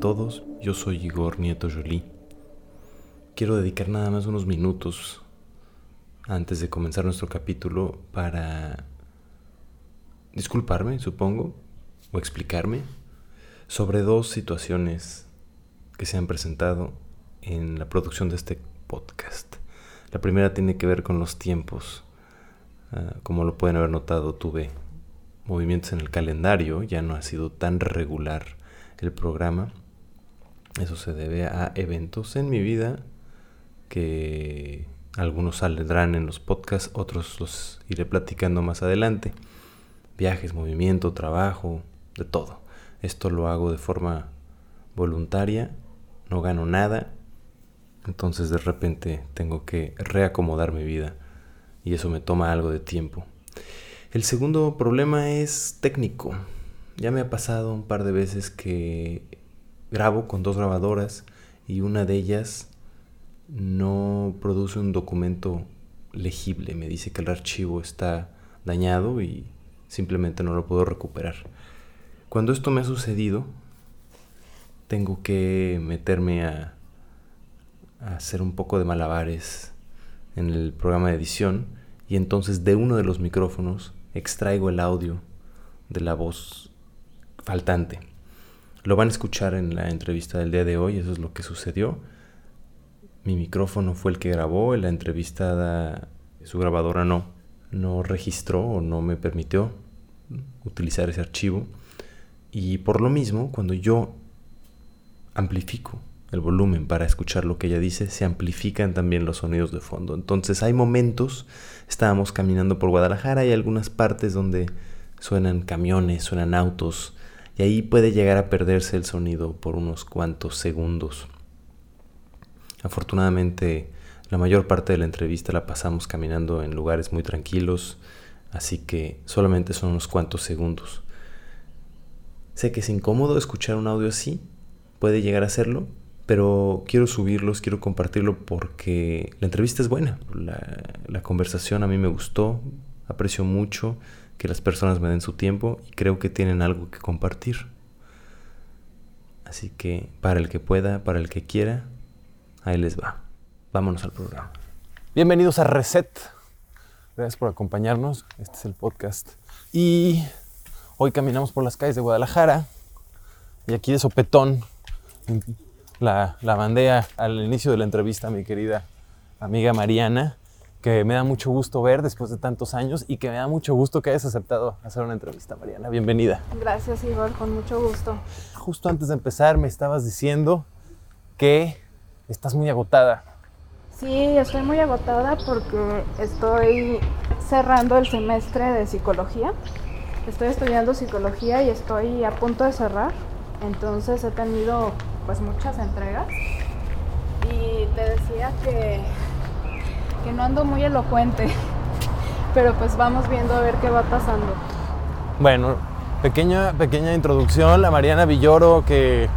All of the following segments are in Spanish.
Todos, yo soy Igor Nieto Jolie. Quiero dedicar nada más unos minutos antes de comenzar nuestro capítulo para disculparme, supongo, o explicarme sobre dos situaciones que se han presentado en la producción de este podcast. La primera tiene que ver con los tiempos. Ah, como lo pueden haber notado, tuve movimientos en el calendario, ya no ha sido tan regular el programa. Eso se debe a eventos en mi vida que algunos saldrán en los podcasts, otros los iré platicando más adelante. Viajes, movimiento, trabajo, de todo. Esto lo hago de forma voluntaria, no gano nada, entonces de repente tengo que reacomodar mi vida y eso me toma algo de tiempo. El segundo problema es técnico. Ya me ha pasado un par de veces que grabo con dos grabadoras y una de ellas no produce un documento legible. Me dice que el archivo está dañado y simplemente no lo puedo recuperar. Cuando esto me ha sucedido, tengo que meterme a, hacer un poco de malabares en el programa de edición y entonces de uno de los micrófonos extraigo el audio de la voz faltante. Lo van a escuchar en la entrevista del día de hoy, eso es lo que sucedió. Mi micrófono fue el que grabó, la entrevistada, su grabadora no, no registró o no me permitió utilizar ese archivo. Y por lo mismo, cuando yo amplifico el volumen para escuchar lo que ella dice, se amplifican también los sonidos de fondo. Entonces hay momentos, estábamos caminando por Guadalajara, hay algunas partes donde suenan camiones, suenan autos, y ahí puede llegar a perderse el sonido por unos cuantos segundos. Afortunadamente, la mayor parte de la entrevista la pasamos caminando en lugares muy tranquilos, así que solamente son unos cuantos segundos. Sé que es incómodo escuchar un audio así, puede llegar a serlo, pero quiero subirlos, quiero compartirlo porque la entrevista es buena, la, conversación a mí me gustó, aprecio mucho que las personas me den su tiempo y creo que tienen algo que compartir. Así que para el que pueda, para el que quiera, ahí les va. Vámonos al programa. Bienvenidos a Reset. Gracias por acompañarnos. Este es el podcast. Y hoy caminamos por las calles de Guadalajara y aquí de sopetón la, la al inicio de la entrevista mi querida amiga Mariana, que me da mucho gusto ver después de tantos años y que me da mucho gusto que hayas aceptado hacer una entrevista, Mariana. Bienvenida. Gracias, Igor, con mucho gusto. Justo antes de empezar me estabas diciendo que estás muy agotada. Sí, estoy muy agotada porque estoy cerrando el semestre de psicología. Estoy estudiando psicología y estoy a punto de cerrar. Entonces he tenido pues muchas entregas. Y te decía que, que no ando muy elocuente, pero pues vamos viendo a ver qué va pasando. Bueno, pequeña, pequeña introducción. La Mariana Villoro, que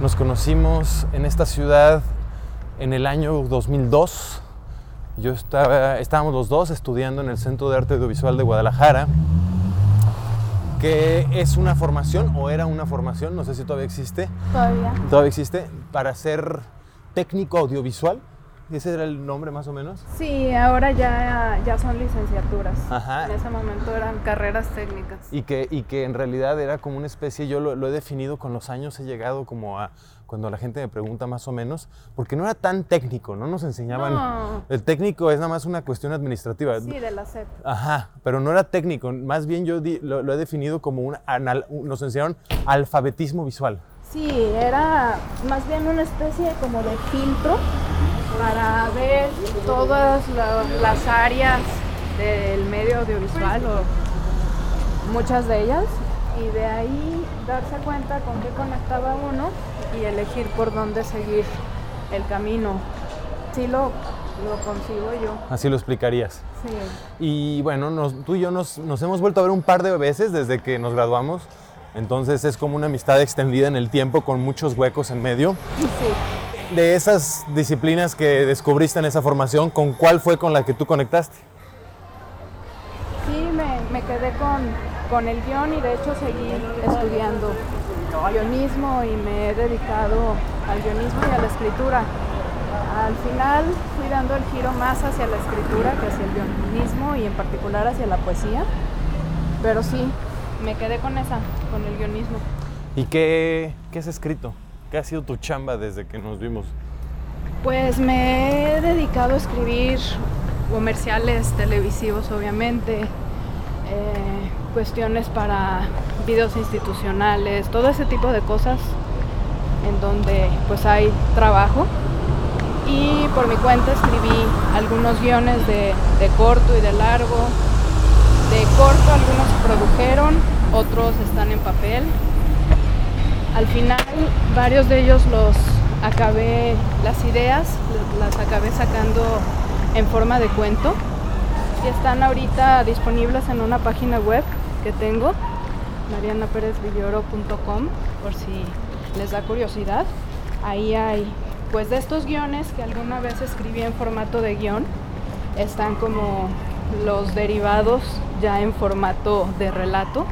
nos conocimos en esta ciudad en el año 2002. Yo estaba, estábamos los dos estudiando en el Centro de Arte Audiovisual de Guadalajara que es una formación o era una formación, no sé si todavía existe. Todavía. Todavía existe para ser técnico audiovisual. ¿Ese era el nombre más o menos? Sí, ahora ya, ya son licenciaturas. Ajá. En ese momento eran carreras técnicas. Y que, y que en realidad era como una especie, yo lo, lo he definido con los años, he llegado como a cuando la gente me pregunta más o menos, porque no era tan técnico, no nos enseñaban. El técnico es nada más una cuestión administrativa. Sí, de la SEP. Ajá, pero no era técnico, más bien yo lo, he definido como un, nos enseñaron alfabetismo visual. Sí, era más bien una especie como de filtro para ver todas las áreas del medio audiovisual o muchas de ellas y de ahí darse cuenta con qué conectaba uno y elegir por dónde seguir el camino. Sí lo, lo consigo yo. Así lo explicarías. Sí. Y bueno, tú y yo nos, nos hemos vuelto a ver un par de veces desde que nos graduamos. Entonces es como una amistad extendida en el tiempo con muchos huecos en medio. Sí. De esas disciplinas que descubriste en esa formación, ¿con cuál fue con la que tú conectaste? Sí, me, me quedé con con el guion y de hecho seguí estudiando guionismo y me he dedicado al guionismo y a la escritura. Al final fui dando el giro más hacia la escritura que hacia el guionismo y en particular hacia la poesía. Pero sí, me quedé con esa, con el guionismo. ¿Y qué, qué has escrito? ¿Qué ha sido tu chamba desde que nos vimos? Pues me he dedicado a escribir comerciales televisivos, obviamente, eh, cuestiones para videos institucionales, todo ese tipo de cosas en donde pues hay trabajo. Y por mi cuenta escribí algunos guiones de, de corto y de largo. De corto algunos se produjeron, otros están en papel. Al final varios de ellos los acabé, las ideas las acabé sacando en forma de cuento y están ahorita disponibles en una página web que tengo, marianaperezvilloro.com, por si les da curiosidad. Ahí hay, pues de estos guiones que alguna vez escribí en formato de guion, están como los derivados ya en formato de relato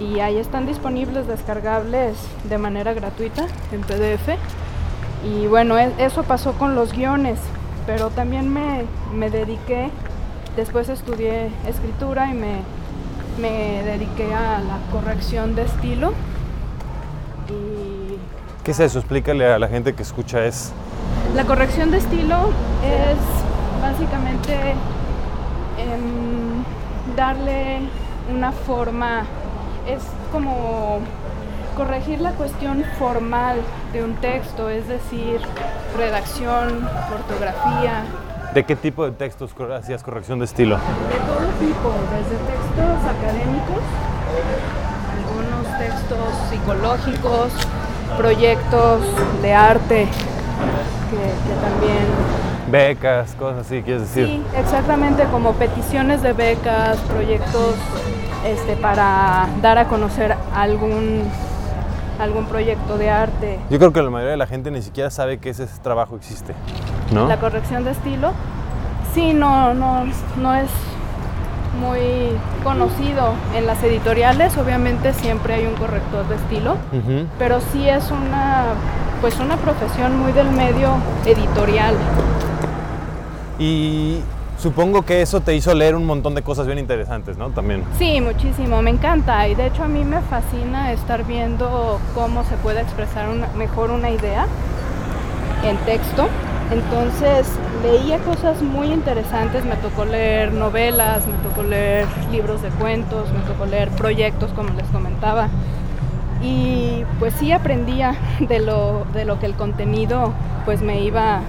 y ahí están disponibles descargables de manera gratuita en PDF. Y bueno, e, eso pasó con los guiones, pero también me, me dediqué, después estudié escritura y me, me dediqué a la corrección de estilo. Y ¿Qué es eso? Explícale a la gente que escucha es. La corrección de estilo es básicamente darle una forma es como corregir la cuestión formal de un texto, es decir, redacción, ortografía. ¿De qué tipo de textos hacías corrección de estilo? De todo tipo, desde textos académicos, algunos textos psicológicos, proyectos de arte que, también becas, cosas así, quieres decir. Sí, exactamente, como peticiones de becas, proyectos este, para dar a conocer algún, algún proyecto de arte. Yo creo que la mayoría de la gente ni siquiera sabe que ese trabajo existe, ¿no? La corrección de estilo, sí, no, no, no es muy conocido en las editoriales, obviamente siempre hay un corrector de estilo, pero sí es una, pues una profesión muy del medio editorial. Y Supongo que eso te hizo leer un montón de cosas bien interesantes, ¿no? También. Sí, muchísimo, me encanta y de hecho a mí me fascina estar viendo cómo se puede expresar mejor una idea en texto. Entonces leía cosas muy interesantes, me tocó leer novelas, me tocó leer libros de cuentos, me tocó leer proyectos como les comentaba. Y pues sí aprendía de lo, de lo que el contenido pues me iba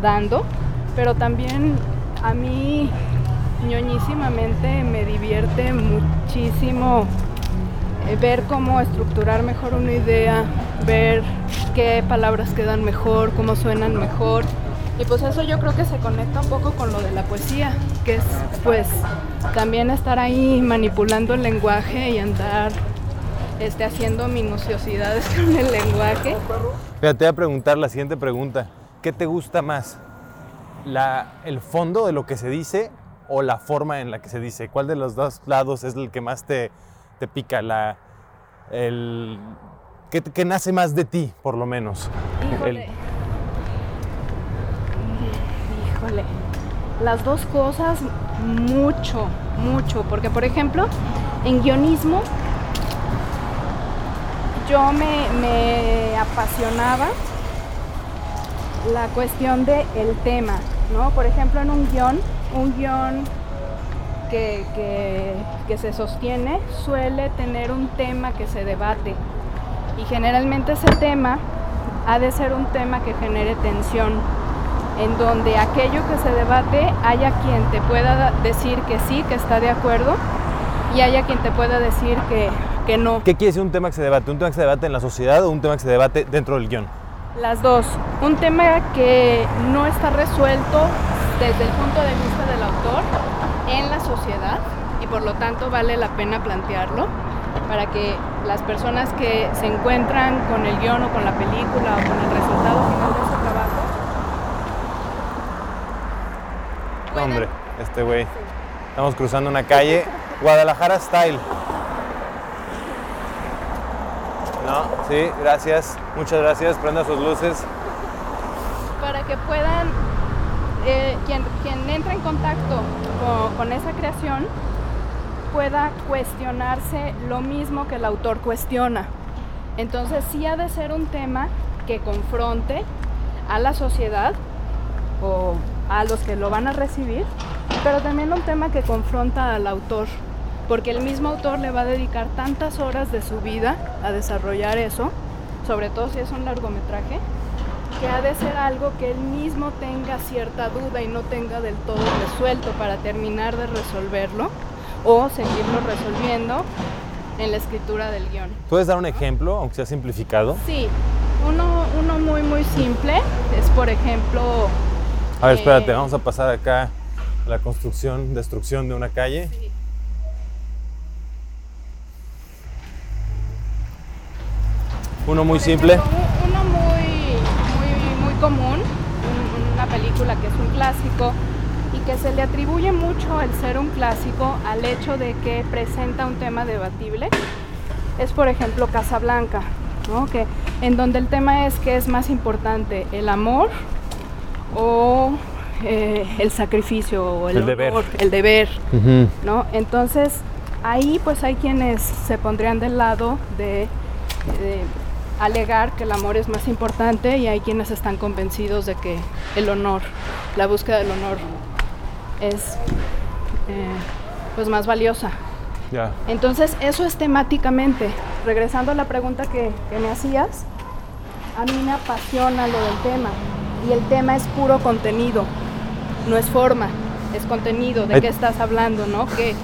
dando, pero también a mí ñoñísimamente me divierte muchísimo eh, ver cómo estructurar mejor una idea, ver qué palabras quedan mejor, cómo suenan mejor. Y pues eso yo creo que se conecta un poco con lo de la poesía, que es pues también estar ahí manipulando el lenguaje y andar este, haciendo minuciosidades con el lenguaje. Te voy a preguntar la siguiente pregunta. ¿Qué te gusta más? El fondo de lo que se dice o la forma en la que se dice? ¿Cuál de los dos lados es el que más te, te pica? La, el, ¿qué, nace más de ti, por lo menos? Híjole. Híjole. Las dos cosas, mucho, mucho. Porque, por ejemplo, en guionismo, yo me, me apasionaba la cuestión del el tema, Por ejemplo, en un guion, un guion que, que, se sostiene suele tener un tema que se debate y generalmente ese tema ha de ser un tema que genere tensión, en donde aquello que se debate haya quien te pueda decir que sí, que está de acuerdo, y haya quien te pueda decir que, que no. ¿Qué quiere decir un tema que se debate? ¿Un tema que se debate en la sociedad o un tema que se debate dentro del guion? Las dos. Un tema que no está resuelto desde el punto de vista del autor en la sociedad y por lo tanto vale la pena plantearlo para que las personas que se encuentran con el guion o con la película o con el resultado final de ese trabajo. Hombre, este güey. Estamos cruzando una calle, Guadalajara Style. No, sí, gracias. Muchas gracias. Prenda sus luces. Para que puedan, eh, quien, quien entra en contacto con, con esa creación, pueda cuestionarse lo mismo que el autor cuestiona. Entonces sí ha de ser un tema que confronte a la sociedad o a los que lo van a recibir, pero también un tema que confronta al autor, porque el mismo autor le va a dedicar tantas horas de su vida a desarrollar eso, sobre todo si es un largometraje, que ha de ser algo que él mismo tenga cierta duda y no tenga del todo resuelto para terminar de resolverlo o seguirlo resolviendo en la escritura del guion. ¿Puedes dar un ejemplo, aunque sea simplificado? Sí, uno, uno muy muy simple es por ejemplo... A ver, espérate, eh, vamos a pasar acá a la construcción, destrucción de una calle. sí. Uno muy simple. uno muy, muy, muy común, un- una película que es un clásico y que se le atribuye mucho el ser un clásico al hecho de que presenta un tema debatible, es por ejemplo Casablanca, ¿no? que, en donde el tema es que es más importante el amor o eh, el sacrificio o el, El deber. honor, el deber. ¿no? Entonces, ahí pues hay quienes se pondrían del lado de, de alegar que el amor es más importante y hay quienes están convencidos de que el honor, la búsqueda del honor es eh, pues más valiosa. Ya. Entonces, eso es temáticamente. Regresando a la pregunta que, que me hacías, a mí me apasiona lo del tema. Y el tema es puro contenido, no es forma, es contenido. ¿De qué estás hablando, no? ¿Qué,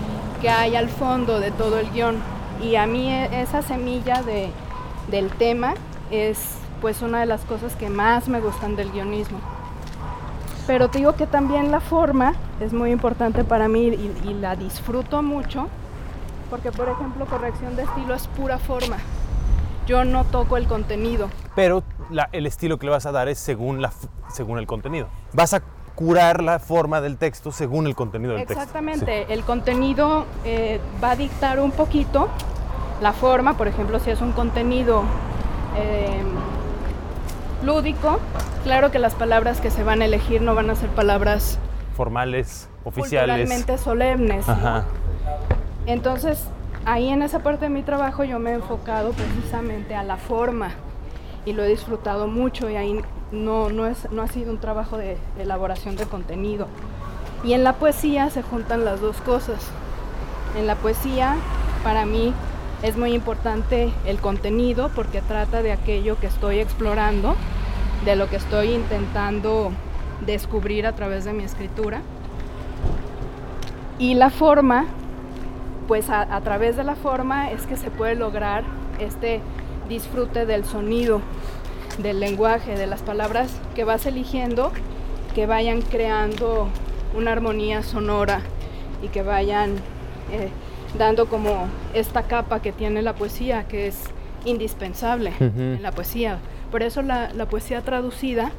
qué hay al fondo de todo el guion? Y a mí e- esa semilla de, del tema es pues una de las cosas que más me gustan del guionismo. Pero te digo que también la forma es muy importante para mí y, y la disfruto mucho porque, por ejemplo, corrección de estilo es pura forma. Yo no toco el contenido. Pero la- el estilo que le vas a dar es según, la, según el contenido. Vas a curar la forma del texto según el contenido del texto. Exactamente. El contenido eh, va a dictar un poquito la forma. Por ejemplo, si es un contenido eh, lúdico, claro que las palabras que se van a elegir no van a ser palabras. Formales, oficiales. culturalmente solemnes. ¿no? Ajá. Entonces, ahí en esa parte de mi trabajo yo me he enfocado precisamente a la forma y lo he disfrutado mucho y ahí no, no, es, no ha sido un trabajo de elaboración de contenido. Y en la poesía se juntan las dos cosas. En la poesía, para mí, es muy importante el contenido porque trata de aquello que estoy explorando, de lo que estoy intentando descubrir a través de mi escritura. Y la forma, pues a, través de la forma es que se puede lograr este disfrute del sonido, del lenguaje, de las palabras que vas eligiendo, que vayan creando una armonía sonora y que vayan eh, dando como esta capa que tiene la poesía, que es indispensable en la poesía. Por eso la, la poesía traducida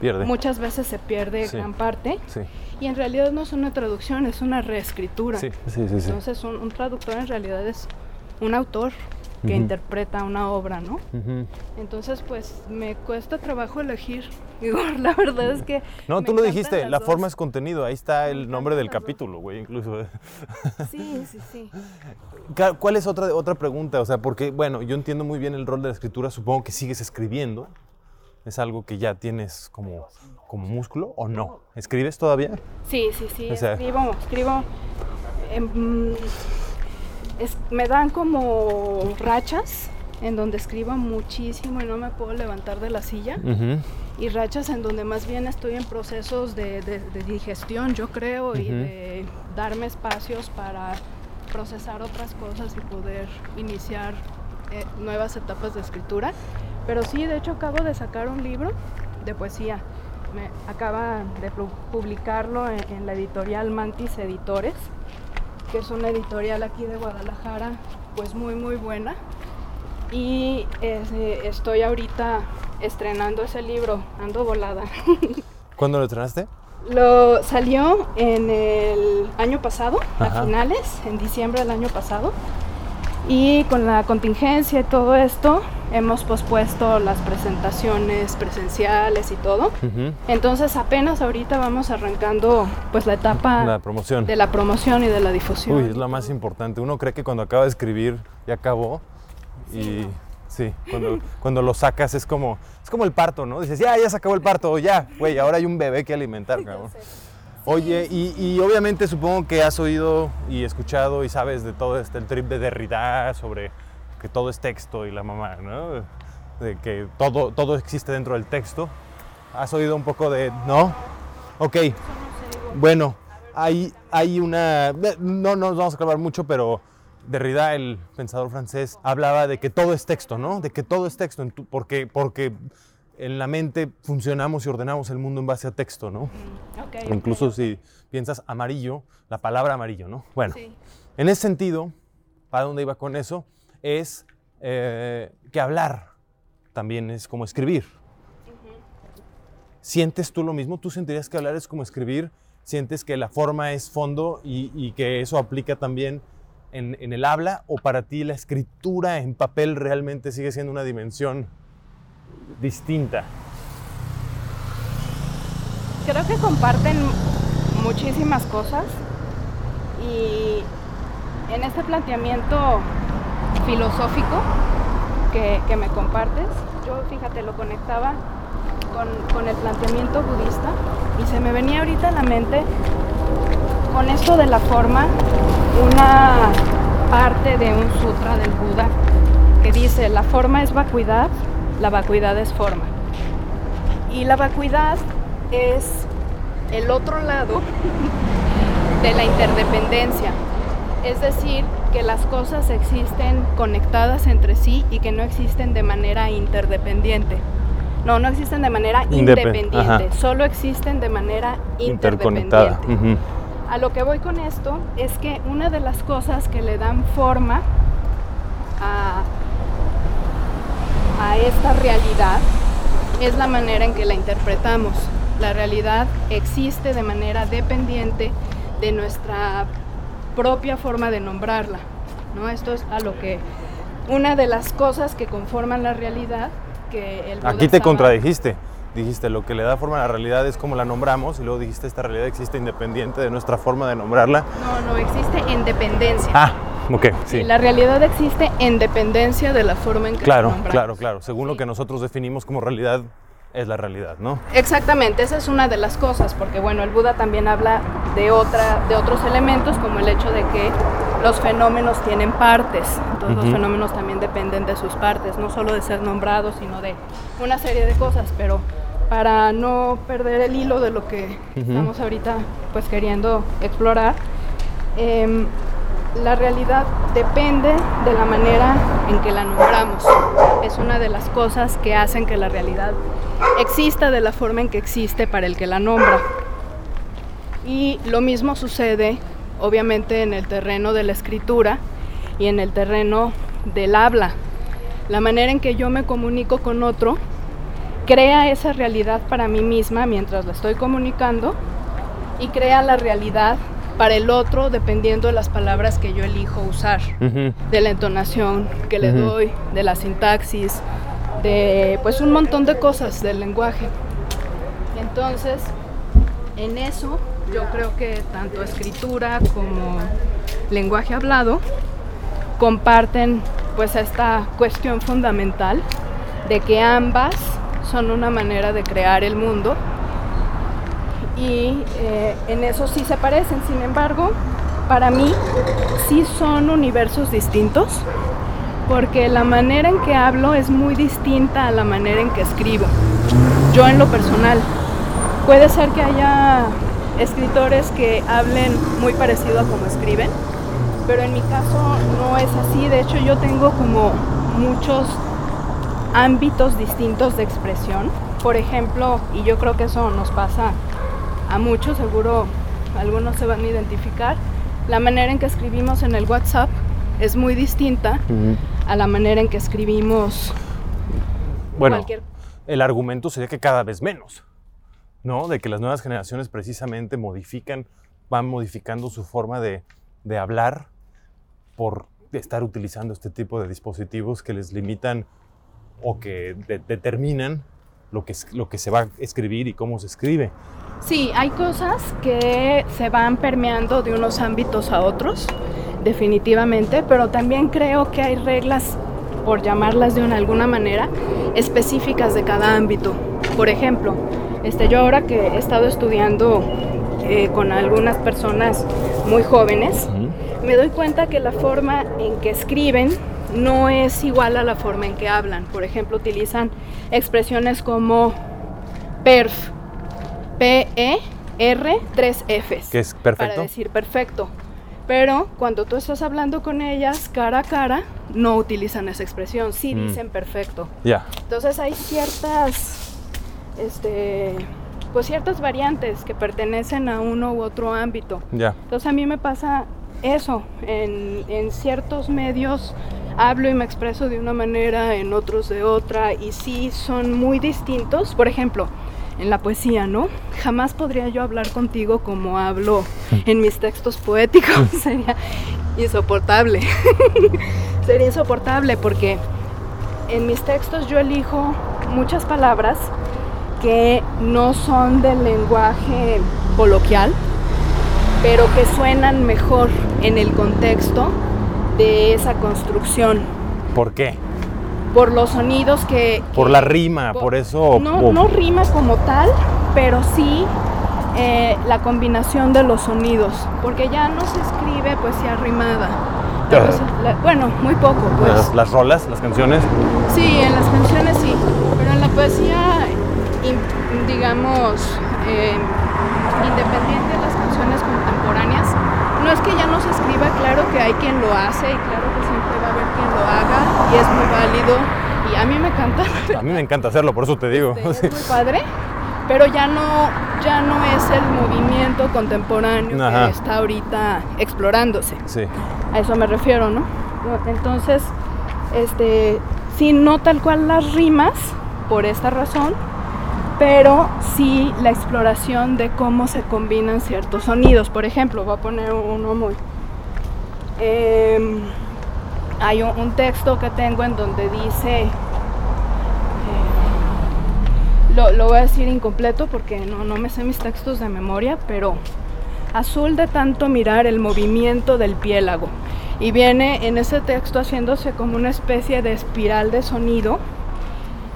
Pierde. muchas veces se pierde Sí. gran parte Sí. y en realidad no es una traducción, es una reescritura. Sí. Entonces un, un traductor en realidad es un autor que interpreta una obra, ¿no? Entonces pues me cuesta trabajo elegir. Digo, la verdad es que... No, tú lo dijiste, la dos. forma es contenido, ahí está el nombre del capítulo, güey, incluso. Sí, sí, sí. ¿Cuál es otra, otra pregunta? O sea, porque, bueno, yo entiendo muy bien el rol de la escritura, supongo que sigues escribiendo. ¿Es algo que ya tienes como, como músculo o no? ¿Escribes todavía? Sí, sí, sí, O sea- escribo, escribo. em, es- me dan como rachas en donde escribo muchísimo y no me puedo levantar de la silla. Y rachas en donde más bien estoy en procesos de, de- de digestión, yo creo, y de darme espacios para procesar otras cosas y poder iniciar eh, nuevas etapas de escritura. Pero sí, de hecho acabo de sacar un libro de poesía. Me acaba de pu- publicarlo en, en la editorial Mantis Editores, que es una editorial aquí de Guadalajara, pues muy muy buena. Y eh, estoy ahorita estrenando ese libro, ando volada. ¿Cuándo lo estrenaste? Lo salió en el año pasado, Ajá. a finales, en diciembre del año pasado. Y con la contingencia y todo esto, hemos pospuesto las presentaciones presenciales y todo. Entonces apenas ahorita vamos arrancando pues la etapa La promoción. de la promoción y de la difusión. Uy, es la más importante. Uno cree que cuando acaba de escribir ya acabó. y sí, cuando, cuando lo sacas es como, es como el parto, ¿no? Dices, ya, ya se acabó el parto, ya, güey, ahora hay un bebé que alimentar, cabrón. Oye, y, y obviamente supongo que has oído y escuchado y sabes de todo este el trip de Derrida sobre que todo es texto y la mamá, ¿no? De que todo, todo existe dentro del texto. ¿Has oído un poco de, no? Ok, bueno, hay, hay una, no nos vamos a clavar mucho, pero Derrida, el pensador francés, hablaba de que todo es texto, ¿no? De que todo es texto, porque, porque en la mente funcionamos y ordenamos el mundo en base a texto, ¿no? Ok, Incluso ok. si piensas amarillo, la palabra amarillo, ¿no? Bueno, Sí. en ese sentido, ¿para dónde iba con eso? Es eh, que hablar también es como escribir. ¿Sientes tú lo mismo? ¿Tú sentirías que hablar es como escribir? ¿Sientes que la forma es fondo y, y que eso aplica también en, en el habla? ¿O para ti la escritura en papel realmente sigue siendo una dimensión distinta? Creo que comparten muchísimas cosas y en este planteamiento filosófico que, me compartes, yo fíjate, lo conectaba con, con el planteamiento budista y se me venía ahorita a la mente con esto de la forma una parte de un sutra del Buda que dice la forma es vacuidad, la vacuidad es forma. Y la vacuidad es el otro lado de la interdependencia. Es decir, que las cosas existen conectadas entre sí y que no existen de manera interdependiente. No, no existen de manera Indepe- independiente, ajá. solo existen de manera Interconectada. interdependiente. Ujú. A lo que voy con esto es que una de las cosas que le dan forma a, a esta realidad es la manera en que la interpretamos. La realidad existe de manera dependiente de nuestra propia forma de nombrarla. ¿no? Esto es a lo que una de las cosas que conforman la realidad que el Aquí te contradijiste. Dijiste, lo que le da forma a la realidad es como la nombramos y luego dijiste, esta realidad existe independiente de nuestra forma de nombrarla. No, no, existe en dependencia. Ah, ok, sí. La realidad existe en dependencia de la forma en que Claro, la claro, claro. Según lo que nosotros definimos como realidad, es la realidad, ¿no? Exactamente, esa es una de las cosas, porque bueno, el Buda también habla de otra, de otros elementos, como el hecho de que los fenómenos tienen partes. Entonces los fenómenos también dependen de sus partes, no solo de ser nombrados, sino de una serie de cosas. Pero para no perder el hilo de lo que estamos ahorita pues queriendo explorar, em, la realidad depende de la manera en que la nombramos. Es una de las cosas que hacen que la realidad exista de la forma en que existe para el que la nombra. Y lo mismo sucede obviamente en el terreno de la escritura y en el terreno del habla. La manera en que yo me comunico con otro crea esa realidad para mí misma mientras la estoy comunicando y crea la realidad para el otro dependiendo de las palabras que yo elijo usar, de la entonación que le doy, de la sintaxis, de pues un montón de cosas del lenguaje. Entonces, en eso yo creo que tanto escritura como lenguaje hablado comparten pues esta cuestión fundamental de que ambas son una manera de crear el mundo y eh, en eso sí se parecen. Sin embargo, para mí sí son universos distintos porque la manera en que hablo es muy distinta a la manera en que escribo. Yo en lo personal. Puede ser que haya escritores que hablen muy parecido a como escriben, pero en mi caso no es así. De hecho, yo tengo como muchos ámbitos distintos de expresión. Por ejemplo, y yo creo que eso nos pasa a muchos, seguro algunos se van a identificar, la manera en que escribimos en el WhatsApp es muy distinta a la manera en que escribimos Bueno, cualquier... el argumento sería que cada vez menos, ¿no? De que las nuevas generaciones precisamente modifican, van modificando su forma de, de hablar por, estar utilizando este tipo de dispositivos que les limitan o que de- determinan lo que, es- lo que se va a escribir y cómo se escribe. Sí, hay cosas que se van permeando de unos ámbitos a otros, definitivamente, pero también creo que hay reglas, por llamarlas de una, alguna manera, específicas de cada ámbito. Por ejemplo, este, yo ahora que he estado estudiando eh, con algunas personas muy jóvenes, me doy cuenta que la forma en que escriben no es igual a la forma en que hablan. Por ejemplo, utilizan expresiones como perf, P-E-R, tres Fs. Que es perfecto. Para decir perfecto. Pero cuando tú estás hablando con ellas cara a cara, no utilizan esa expresión, sí Mm. dicen perfecto. Ya. Entonces hay ciertas, este, pues ciertas variantes que pertenecen a uno u otro ámbito. Ya. Entonces a mí me pasa eso, en, en ciertos medios hablo y me expreso de una manera, en otros de otra, y sí son muy distintos. Por ejemplo, en la poesía, ¿no? Jamás podría yo hablar contigo como hablo en mis textos poéticos, sería insoportable. sería insoportable porque en mis textos yo elijo muchas palabras que no son del lenguaje coloquial, pero que suenan mejor en el contexto de esa construcción, ¿Por qué? Por los sonidos que... Por la rima, por eso. No, no rima como tal, pero sí eh, la combinación de los sonidos, porque ya no se escribe poesía rimada. La poesía- la- bueno, muy poco, pues. las, las rolas, las canciones. Sí, en las canciones sí, pero en la poesía, in- digamos, eh, independiente de las canciones contemporáneas, no es que ya no se escriba, claro que hay quien lo hace y claro que siempre va a haber quien lo haga y es y a mí me encanta, A mí me encanta hacerlo, por eso te digo. este, es muy padre, pero ya no, ya no es el movimiento contemporáneo Ajá. que está ahorita explorándose. Sí. A eso me refiero, ¿no? Entonces, este, sí, no tal cual las rimas, por esta razón, pero sí la exploración de cómo se combinan ciertos sonidos. Por ejemplo, voy a poner uno muy... em, hay un, texto que tengo en donde dice... eh, lo, lo voy a decir incompleto porque no, no me sé mis textos de memoria, pero azul de tanto mirar el movimiento del piélago. Y viene en ese texto haciéndose como una especie de espiral de sonido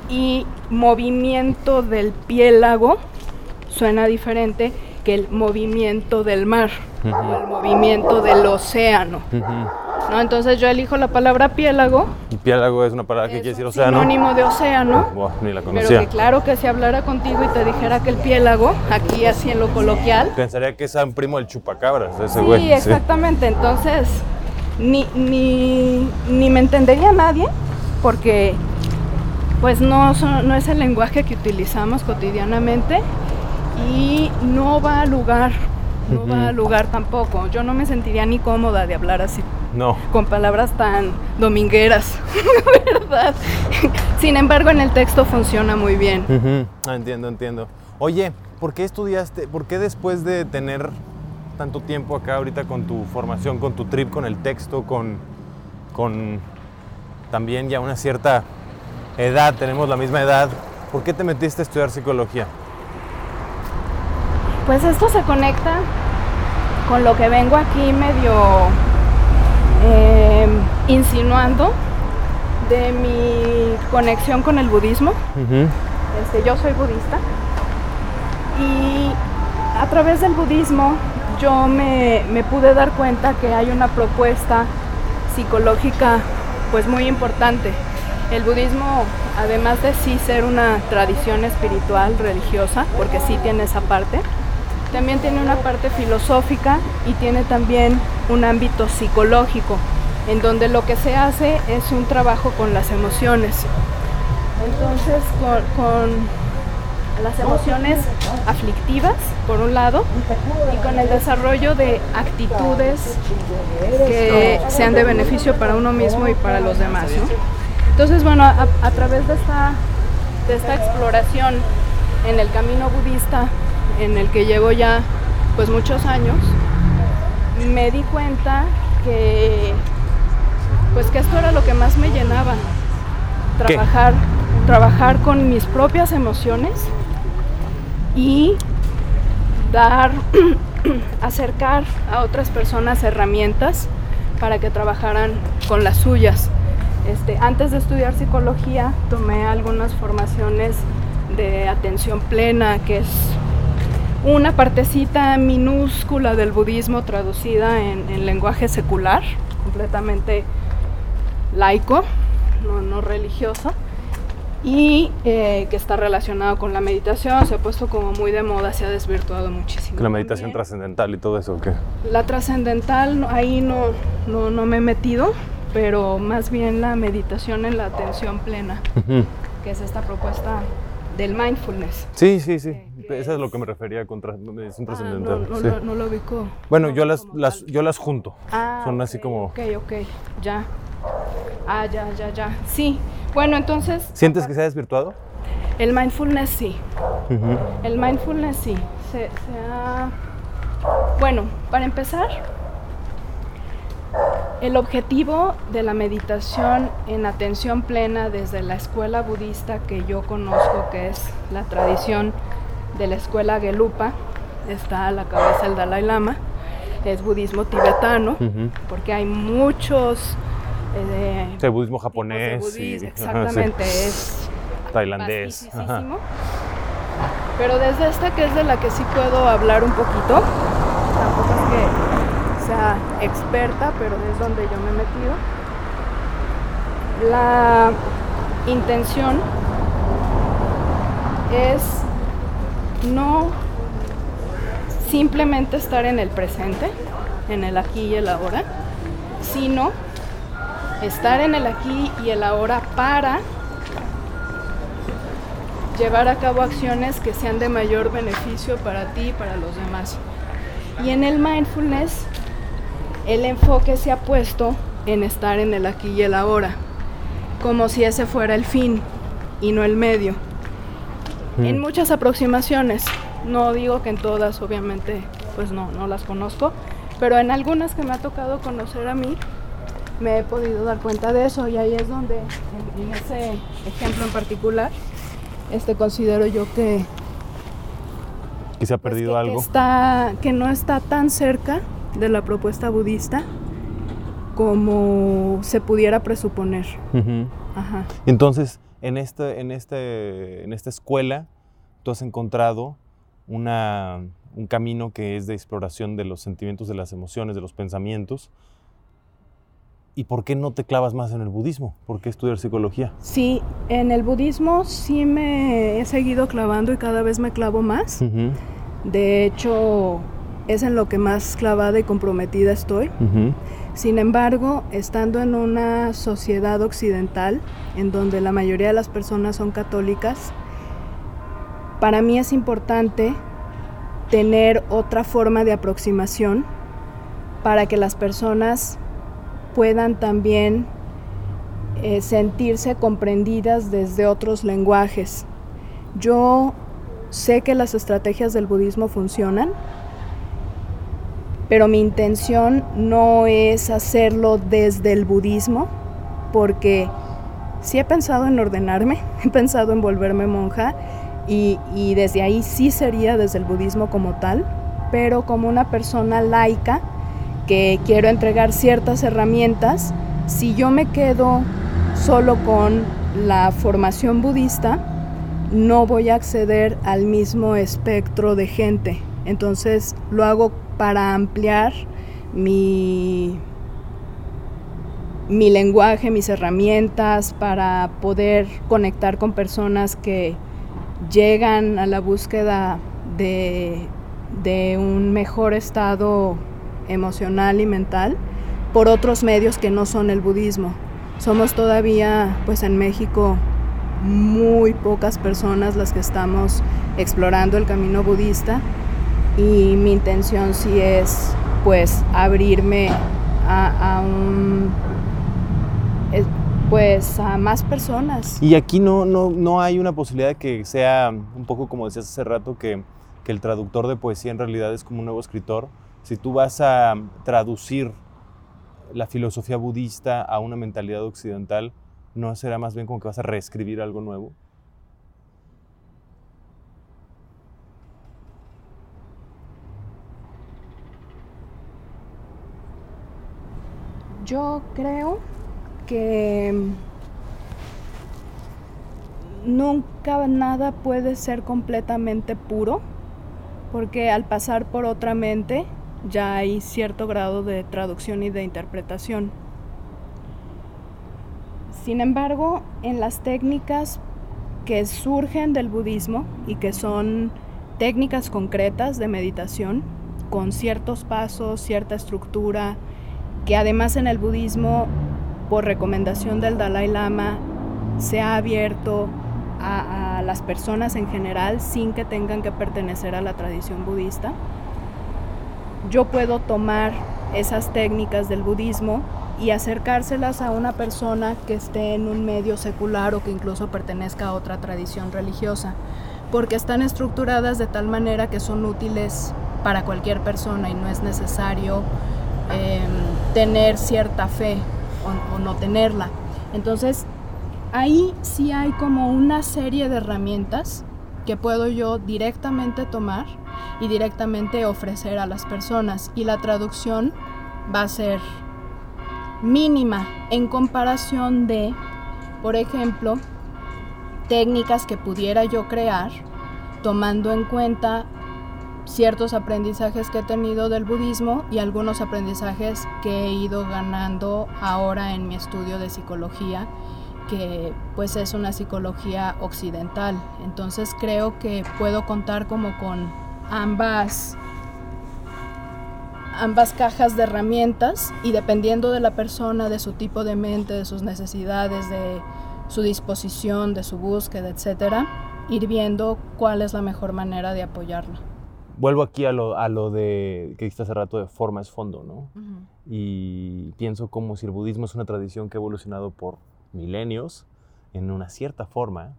y movimiento del piélago suena diferente que el movimiento del mar o el movimiento del océano. Ujú. ¿No? Entonces yo elijo la palabra piélago, Y piélago es una palabra que quiere decir océano. sinónimo de océano. Ni la Pero conocía. que claro que si hablara contigo y te dijera que el piélago, aquí así en lo coloquial, Pensaría que es un primo del chupacabras, ese Sí, güey. exactamente. Entonces, ni, ni, ni me entendería nadie porque pues no, son- no es el lenguaje que utilizamos cotidianamente y no va a lugar, no va a lugar tampoco. Yo no me sentiría ni cómoda de hablar así No. con palabras tan domingueras, ¿verdad? Sin embargo, en el texto funciona muy bien. Ah, entiendo, entiendo. Oye, ¿por qué estudiaste, por qué después de tener tanto tiempo acá ahorita con tu formación, con tu trip, con el texto, con, con también ya una cierta edad, tenemos la misma edad, ¿por qué te metiste a estudiar psicología? Pues esto se conecta con lo que vengo aquí medio eh, insinuando de mi conexión con el budismo. Este, yo soy budista y a través del budismo yo me, me pude dar cuenta que hay una propuesta psicológica pues muy importante. El budismo, además de sí ser una tradición espiritual, religiosa, porque sí tiene esa parte, también tiene una parte filosófica y tiene también un ámbito psicológico, en donde lo que se hace es un trabajo con las emociones. Entonces, con, las emociones aflictivas, por un lado, y con el desarrollo de actitudes que sean de beneficio para uno mismo y para los demás. ¿no? Entonces, bueno, a, a través de esta, de esta exploración en el camino budista, en el que llevo ya pues muchos años, me di cuenta que pues que esto era lo que más me llenaba. ¿Qué? Trabajar, trabajar con mis propias emociones y dar, acercar a otras personas herramientas para que trabajaran con las suyas. Este, antes de estudiar psicología tomé algunas formaciones de atención plena, que es una partecita minúscula del budismo traducida en, en lenguaje secular, completamente laico, no, no religioso, y eh, que está relacionado con la meditación, se ha puesto como muy de moda, se ha desvirtuado muchísimo. La meditación trascendental y todo eso, ¿o qué? La trascendental, ahí no, no, no me he metido, pero más bien la meditación en la atención plena, que es esta propuesta del mindfulness. Sí, sí, sí. Eso es lo es- que me refería con tra- meditación Ah, no, trascendental. no, sí. lo- no lo ubico. Bueno, no, yo las, yo las junto. Ah, Son así como... Ok, ok, ya. Ah, ya, ya, ya. Sí. Bueno, entonces. ¿Sientes que se ha desvirtuado? El mindfulness sí. El mindfulness sí. Se, se ha... Bueno, para empezar, el objetivo de la meditación en atención plena desde la escuela budista que yo conozco, que es la tradición de la escuela Gelupa, está a la cabeza el Dalai Lama, es budismo tibetano, porque hay muchos... eh, Sí, budismo de japonés. budismo, y, ajá, sí. exactamente, es Tailandés. Pero desde esta que es de la que sí puedo hablar un poquito, tampoco es que sea experta, pero es donde yo me he metido. La intención es no simplemente estar en el presente, en el aquí y el ahora, sino estar en el aquí y el ahora para llevar a cabo acciones que sean de mayor beneficio para ti y para los demás. Y en el mindfulness, el enfoque se ha puesto en estar en el aquí y el ahora, como si ese fuera el fin y no el medio. En muchas aproximaciones, no digo que en todas, obviamente, pues no, no las conozco, pero en algunas que me ha tocado conocer a mí, me he podido dar cuenta de eso y ahí es donde, en, en ese ejemplo en particular, este considero yo que, Que se ha pues, perdido que- que algo. está, que no está tan cerca de la propuesta budista como se pudiera presuponer. Ujú. Ajá. Entonces, en, este, en, este, en esta escuela, tú has encontrado una, un camino que es de exploración de los sentimientos, de las emociones, de los pensamientos. ¿Y por qué no te clavas más en el budismo? ¿Por qué estudiar psicología? Sí, en el budismo sí me he seguido clavando y cada vez me clavo más. De hecho, es en lo que más clavada y comprometida estoy. Sin embargo, estando en una sociedad occidental, en donde la mayoría de las personas son católicas, para mí es importante tener otra forma de aproximación para que las personas puedan también eh, sentirse comprendidas desde otros lenguajes. Yo sé que las estrategias del budismo funcionan, pero mi intención no es hacerlo desde el budismo, porque sí he pensado en ordenarme, he pensado en volverme monja y, y desde ahí sí sería desde el budismo como tal, pero como una persona laica que quiero entregar ciertas herramientas, si yo me quedo solo con la formación budista, no voy a acceder al mismo espectro de gente. Entonces lo hago para ampliar mi, mi lenguaje, mis herramientas, para poder conectar con personas que llegan a la búsqueda de, de un mejor estado emocional y mental por otros medios que no son el budismo. Somos todavía, pues en México, muy pocas personas las que estamos explorando el camino budista y mi intención sí es pues abrirme a, a pues a más personas. Y aquí no, no, no hay una posibilidad de que sea un poco como decías hace rato, que, que el traductor de poesía en realidad es como un nuevo escritor. Si tú vas a traducir la filosofía budista a una mentalidad occidental, ¿no será más bien como que vas a reescribir algo nuevo? Yo creo que nunca nada puede ser completamente puro, porque al pasar por otra mente ya hay cierto grado de traducción y de interpretación. Sin embargo, en las técnicas que surgen del budismo y que son técnicas concretas de meditación, con ciertos pasos, cierta estructura, que además en el budismo, por recomendación del Dalai Lama, se ha abierto a, las personas en general sin que tengan que pertenecer a la tradición budista. Yo puedo tomar esas técnicas del budismo y acercárselas a una persona que esté en un medio secular o que incluso pertenezca a otra tradición religiosa, porque están estructuradas de tal manera que son útiles para cualquier persona y no es necesario eh, tener cierta fe o, no tenerla. Entonces, ahí sí hay como una serie de herramientas que puedo yo directamente tomar y directamente ofrecer a las personas. Y la traducción va a ser mínima en comparación de, por ejemplo, técnicas que pudiera yo crear tomando en cuenta ciertos aprendizajes que he tenido del budismo y algunos aprendizajes que he ido ganando ahora en mi estudio de psicología que pues es una psicología occidental. Entonces creo que puedo contar como con ambas ambas cajas de herramientas y dependiendo de la persona, de su tipo de mente, de sus necesidades, de su disposición, de su búsqueda, etcétera, ir viendo cuál es la mejor manera de apoyarla. Vuelvo aquí a lo, a lo de que dijiste hace rato de forma es fondo, ¿no? Uh -huh. Y pienso como si el budismo es una tradición que ha evolucionado por milenios en una cierta forma,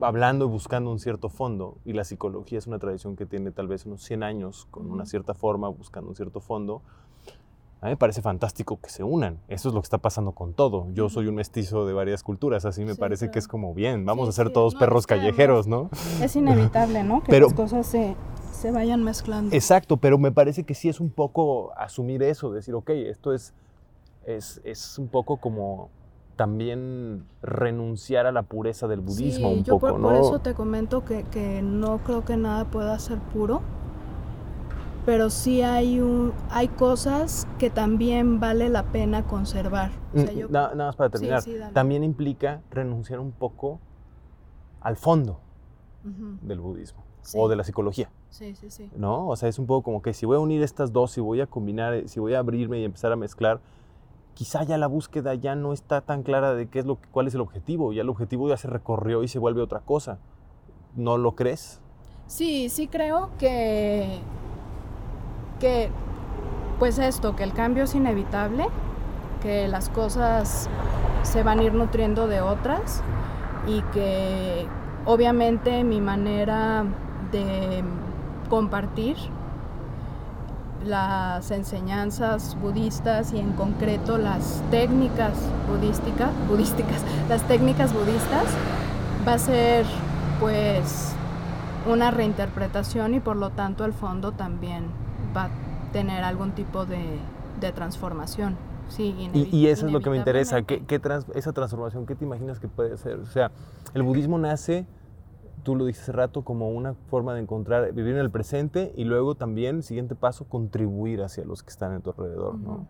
hablando y buscando un cierto fondo, y la psicología es una tradición que tiene tal vez unos 100 años con una cierta forma, buscando un cierto fondo, a mí me parece fantástico que se unan. Eso es lo que está pasando con todo. Yo soy un mestizo de varias culturas, así me sí, parece claro. que es como bien, vamos sí, a ser sí, todos no, perros callejeros, ¿no? Es inevitable, ¿no? Que pero, las cosas se, se vayan mezclando. Exacto, pero me parece que sí es un poco asumir eso, decir, ok, esto es, es, es un poco como también renunciar a la pureza del budismo sí, un yo poco, por, ¿no? Por eso te comento que, que, no creo que nada pueda ser puro, pero sí hay, un, hay cosas que también vale la pena conservar. O sea, yo... nada, nada, más para terminar, sí, sí, también implica renunciar un poco al fondo uh -huh. del budismo o de la psicología. Sí, sí, sí. ¿No? O sea, es un poco como que si voy a unir estas dos, si voy a combinar, si voy a abrirme y empezar a mezclar, quizá ya la búsqueda ya no está tan clara de qué es lo, cuál es el objetivo. Ya el objetivo ya se recorrió y se vuelve otra cosa. ¿No lo crees? Sí, sí creo que, que pues esto, que el cambio es inevitable, que las cosas se van a ir nutriendo de otras y que obviamente mi manera de compartir las enseñanzas budistas y en concreto las técnicas budísticas, budísticas, las técnicas budistas va a ser pues una reinterpretación y por lo tanto el fondo también va a tener algún tipo de, de transformación. Sí, y, y, eso es lo que me interesa, ¿Qué, qué trans, esa transformación, ¿qué te imaginas que puede ser? O sea, el budismo nace tú lo dijiste hace rato, como una forma de encontrar, vivir en el presente y luego también, siguiente paso, contribuir hacia los que están en tu alrededor, uh -huh. ¿no?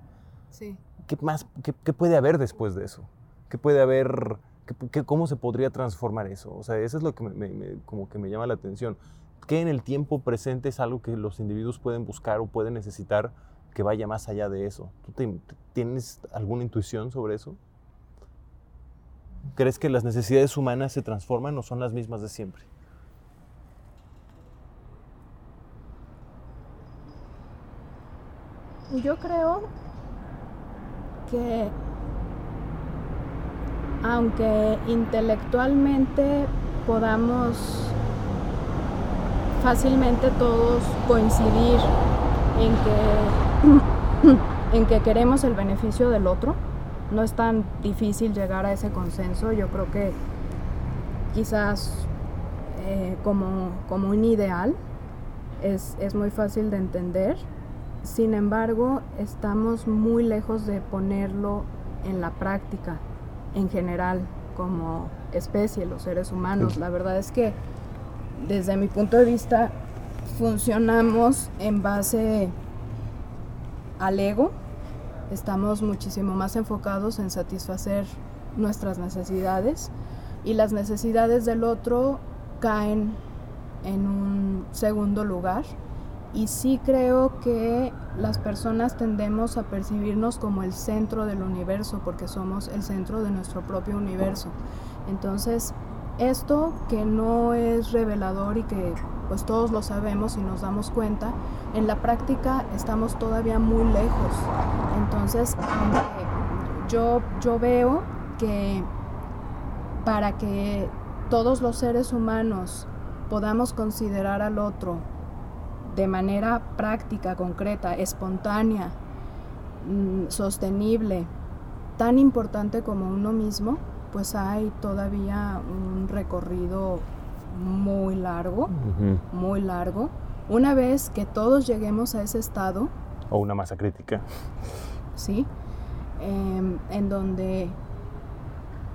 Sí. ¿Qué más, qué, qué, puede haber después de eso? ¿Qué puede haber, qué, cómo se podría transformar eso? O sea, eso es lo que me, me, como que me llama la atención. ¿Qué en el tiempo presente es algo que los individuos pueden buscar o pueden necesitar que vaya más allá de eso? ¿Tú tienes alguna intuición sobre eso? ¿Crees que las necesidades humanas se transforman o son las mismas de siempre? Yo creo que aunque intelectualmente podamos fácilmente todos coincidir en que en que queremos el beneficio del otro. No es tan difícil llegar a ese consenso. Yo creo que quizás eh, como, como un ideal es, es muy fácil de entender. Sin embargo, estamos muy lejos de ponerlo en la práctica en general como especie, los seres humanos. La verdad es que desde mi punto de vista funcionamos en base al ego, estamos muchísimo más enfocados en satisfacer nuestras necesidades y las necesidades del otro caen en un segundo lugar. Y sí creo que las personas tendemos a percibirnos como el centro del universo porque somos el centro de nuestro propio universo. Entonces, esto que no es revelador y que pues todos lo sabemos y nos damos cuenta, en la práctica estamos todavía muy lejos. Entonces, yo, yo veo que para que todos los seres humanos podamos considerar al otro de manera práctica, concreta, espontánea, mm, sostenible, tan importante como uno mismo, pues hay todavía un recorrido muy largo, muy largo. Una vez que todos lleguemos a ese estado. O una masa crítica. Sí, em, en donde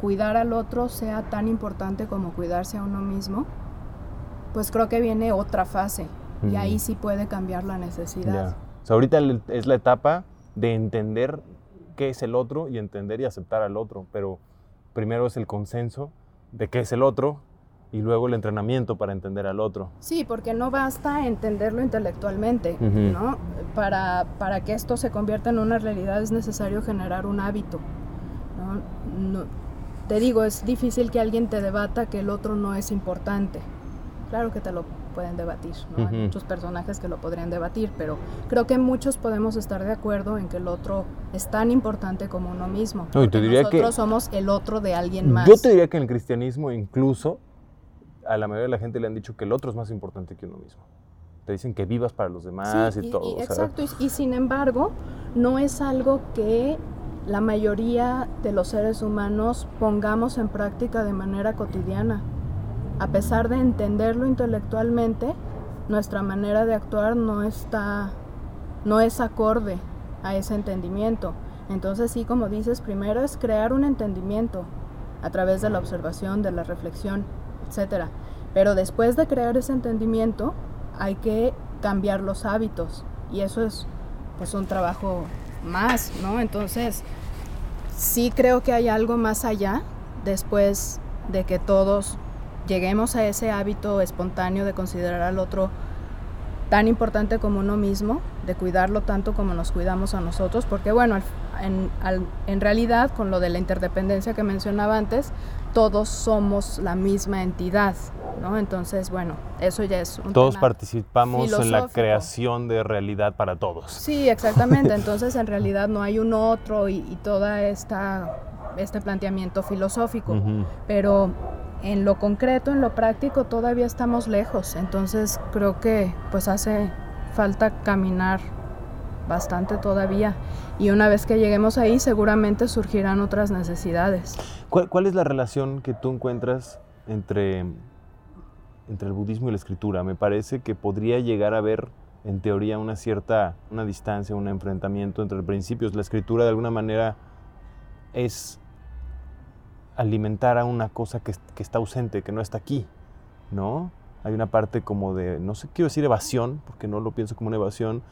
cuidar al otro sea tan importante como cuidarse a uno mismo, pues creo que viene otra fase y ahí sí puede cambiar la necesidad. ahorita es la etapa de entender qué es el otro y entender y aceptar al otro, pero primero es el consenso de qué es el otro y luego el entrenamiento para entender al otro. Sí, porque no basta entenderlo intelectualmente, ¿no? Para, para que esto se convierta en una realidad es necesario generar un hábito. ¿no? te digo, es difícil que alguien te debata que el otro no es importante. Claro que te lo pueden debatir, ¿no? Hay muchos personajes que lo podrían debatir, pero creo que muchos podemos estar de acuerdo en que el otro es tan importante como uno mismo. No, te diría nosotros somos el otro de alguien más. Yo te diría que en el cristianismo incluso a la mayoría de la gente le han dicho que el otro es más importante que uno mismo. Te dicen que vivas para los demás y, todo. exacto, y, sin embargo, no es algo que la mayoría de los seres humanos pongamos en práctica de manera cotidiana. A pesar de entenderlo intelectualmente, nuestra manera de actuar no está, no es acorde a ese entendimiento. Entonces sí, como dices, primero es crear un entendimiento a través de la observación, de la reflexión, etc. Pero después de crear ese entendimiento, hay que cambiar los hábitos y eso es pues un trabajo más, ¿no? Entonces, sí creo que hay algo más allá después de que todos lleguemos a ese hábito espontáneo de considerar al otro tan importante como uno mismo, de cuidarlo tanto como nos cuidamos a nosotros, porque bueno, en, en realidad con lo de la interdependencia que mencionaba antes, todos somos la misma entidad, ¿no? Entonces, bueno, eso ya es un Todos participamos en la creación de realidad para todos. Sí, exactamente. Entonces, en realidad no hay un otro y, toda esta este planteamiento filosófico, pero en lo concreto, en lo práctico, todavía estamos lejos. Entonces, creo que pues hace falta caminar bastante todavía. Y una vez que lleguemos ahí, seguramente surgirán otras necesidades. ¿Cuál, es la relación que tú encuentras entre, entre el budismo y la escritura? Me parece que podría llegar a haber, en teoría, una cierta una distancia, un enfrentamiento entre principios. La escritura, de alguna manera, es alimentar a una cosa que, que está ausente, que no está aquí, ¿no? Hay una parte como de, no sé, quiero decir evasión, porque no lo pienso como una evasión,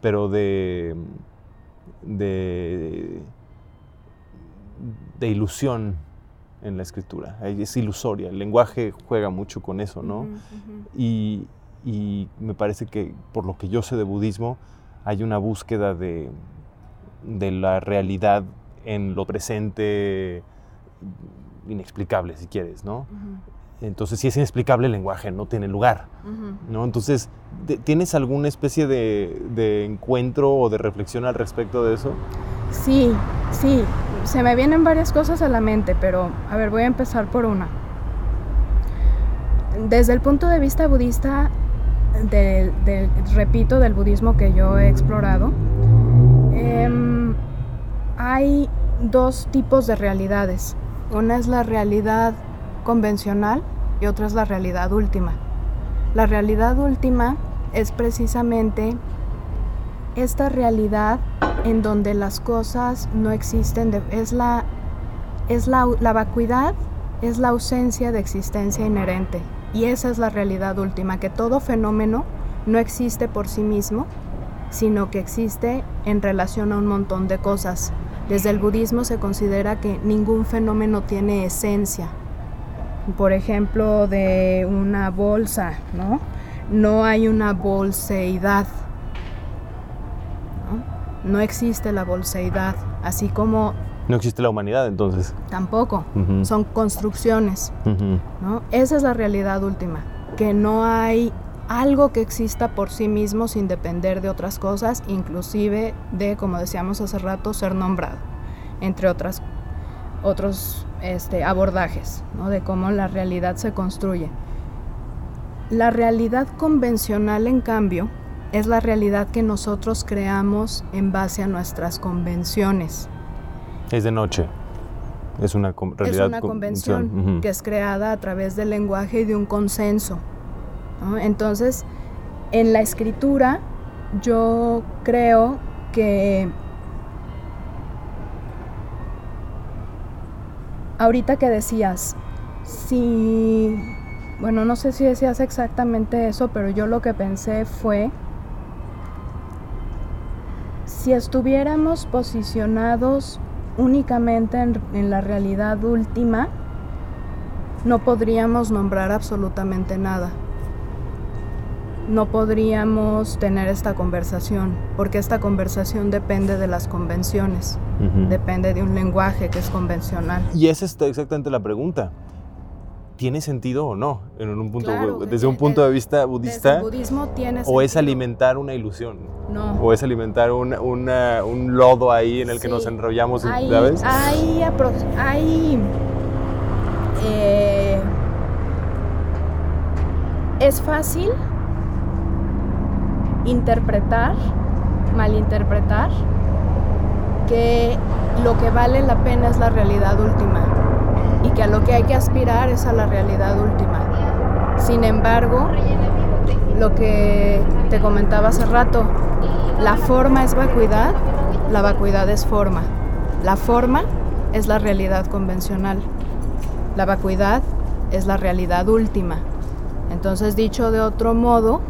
pero de, de, de ilusión en la escritura. Es ilusoria, el lenguaje juega mucho con eso, ¿no? Y, y, me parece que, por lo que yo sé de budismo, hay una búsqueda de, de la realidad en lo presente inexplicable, si quieres, ¿no? Entonces, si es inexplicable, el lenguaje no tiene lugar, ¿no? Entonces, ¿tienes alguna especie de, de, encuentro o de reflexión al respecto de eso? Sí, sí. Se me vienen varias cosas a la mente, pero a ver, voy a empezar por una. Desde el punto de vista budista, del, repito, del budismo que yo he explorado, eh, Em, hay dos tipos de realidades. Una es la realidad convencional y otra es la realidad última. La realidad última es precisamente esta realidad en donde las cosas no existen, es, la, es la, la vacuidad, es la ausencia de existencia inherente. Y esa es la realidad última, que todo fenómeno no existe por sí mismo, sino que existe en relación a un montón de cosas. Desde el budismo se considera que ningún fenómeno tiene esencia. Por ejemplo, de una bolsa, ¿no? No hay una bolseidad. No, no existe la bolseidad, así como no existe la humanidad entonces. Tampoco. Son construcciones. ¿no? Esa es la realidad última. Que no hay algo que exista por sí mismo sin depender de otras cosas, inclusive de, como decíamos hace rato, ser nombrado, entre otras, otros este, abordajes ¿no? de cómo la realidad se construye. La realidad convencional, en cambio, es la realidad que nosotros creamos en base a nuestras convenciones. Es de noche. Es una realidad. Es una convención que es creada a través del lenguaje y de un consenso. Entonces, en la escritura, yo creo que ahorita que decías, si, bueno, no sé si decías exactamente eso, pero yo lo que pensé fue, si estuviéramos posicionados únicamente en, la realidad última, no podríamos nombrar absolutamente nada. No podríamos tener esta conversación, porque esta conversación depende de las convenciones, depende de un lenguaje que es convencional. Y esa es exactamente la pregunta. ¿Tiene sentido o no? En un punto, desde un punto de vista budista. el budismo tiene O es alimentar una ilusión. No. O es alimentar un lodo ahí en el que nos enrollamos, hay, ¿sabes? Hay, hay eh, es fácil interpretar, malinterpretar, que lo que vale la pena es la realidad última y que a lo que hay que aspirar es a la realidad última. Sin embargo, lo que te comentaba hace rato, la forma es vacuidad, la vacuidad es forma. La forma es la realidad convencional. La vacuidad es la realidad última. Entonces, dicho de otro modo,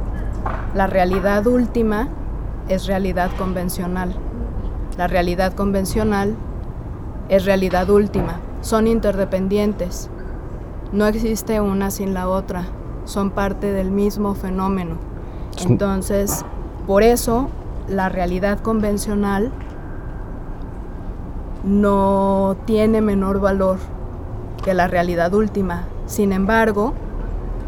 la realidad última es realidad convencional. La realidad convencional es realidad última. Son interdependientes. No existe una sin la otra. Son parte del mismo fenómeno. Entonces, por eso la realidad convencional no tiene menor valor que la realidad última. Sin embargo,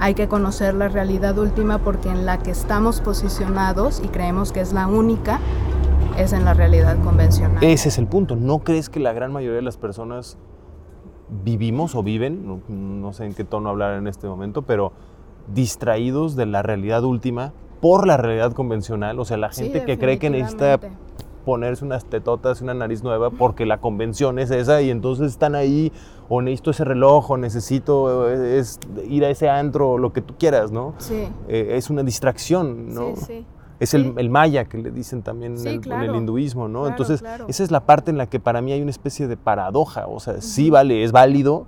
hay que conocer la realidad última porque en la que estamos posicionados y creemos que es la única es en la realidad convencional. Ese es el punto. ¿No crees que la gran mayoría de las personas vivimos o viven, no, sé en qué tono hablar en este momento, pero distraídos de la realidad última por la realidad convencional? O sea, la gente que cree que necesita ponerse unas tetotas y una nariz nueva porque la convención es esa y entonces están ahí o necesito ese reloj o necesito es, ir a ese antro o lo que tú quieras, ¿no? Sí. Eh, es una distracción, ¿no? Sí, sí. Es el, maya que le dicen también en, el, hinduismo, ¿no? Entonces, esa es la parte en la que para mí hay una especie de paradoja. O sea, sí, vale, es válido,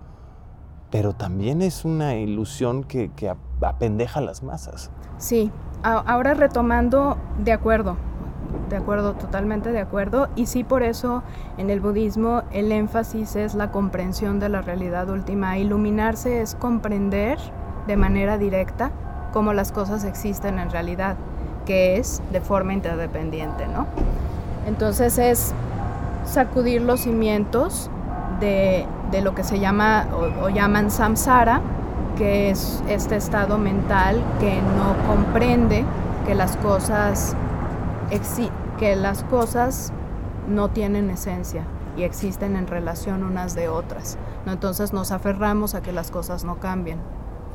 pero también es una ilusión que, que apendeja a las masas. Sí, ahora retomando, de acuerdo, de acuerdo, totalmente de acuerdo. Y sí, por eso en el budismo el énfasis es la comprensión de la realidad última. Iluminarse es comprender de manera directa cómo las cosas existen en realidad, que es de forma interdependiente, ¿no? Entonces es sacudir los cimientos de, lo que se llama o, o llaman samsara, que es este estado mental que no comprende que las cosas que las cosas no tienen esencia y existen en relación unas de otras. ¿no? Entonces nos aferramos a que las cosas no cambien.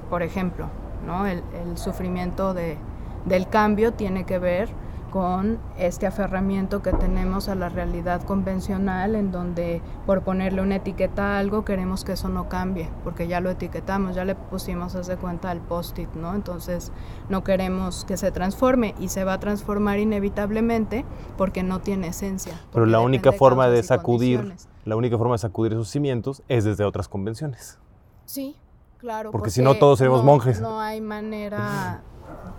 Por ejemplo, ¿no? el, sufrimiento de, del cambio tiene que ver con este aferramiento que tenemos a la realidad convencional en donde por ponerle una etiqueta a algo queremos que eso no cambie, porque ya lo etiquetamos, ya le pusimos hace cuenta al post-it, ¿no? Entonces no queremos que se transforme y se va a transformar inevitablemente porque no tiene esencia. Pero la única forma de sacudir, la única forma de sacudir esos cimientos es desde otras convenciones. Sí, claro. Porque, si no todos seremos monjes. No hay manera...